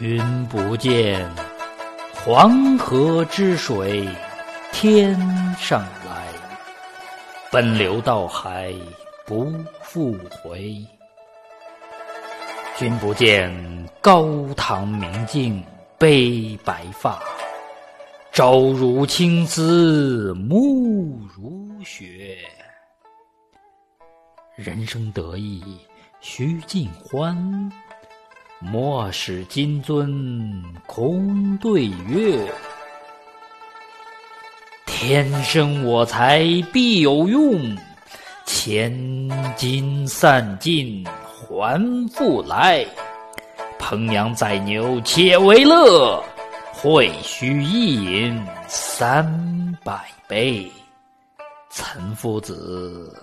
君不见，黄河之水天上来，奔流到海不复回。君不见，高堂明镜悲白发，朝如青丝暮如雪。人生得意须尽欢。莫使金樽空对月，天生我材必有用，千金散尽还复来。烹羊宰牛且为乐，会须一饮三百杯。岑夫子，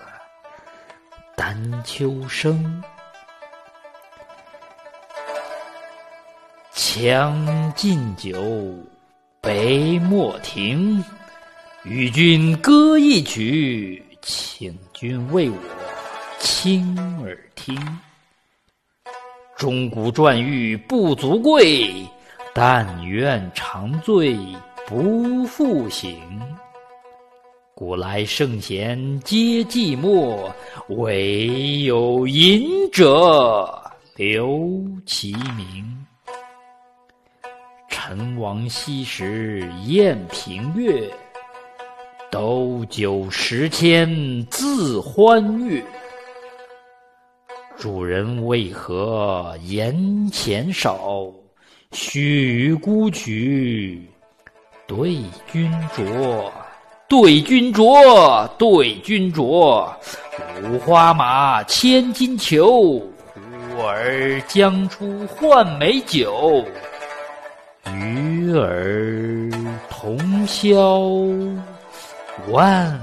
丹丘生。将进酒，杯莫停。与君歌一曲，请君为我倾耳听。钟鼓馔玉不足贵，但愿长醉不复醒。古来圣贤皆寂寞，惟有饮者留其名。陈王昔时宴平乐，斗酒十千恣欢悦。主人为何言钱少？须臾孤举对君酌，对君酌，对君酌。五花马，千金裘，呼儿将出换美酒。与尔同销万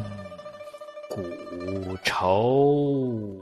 古愁。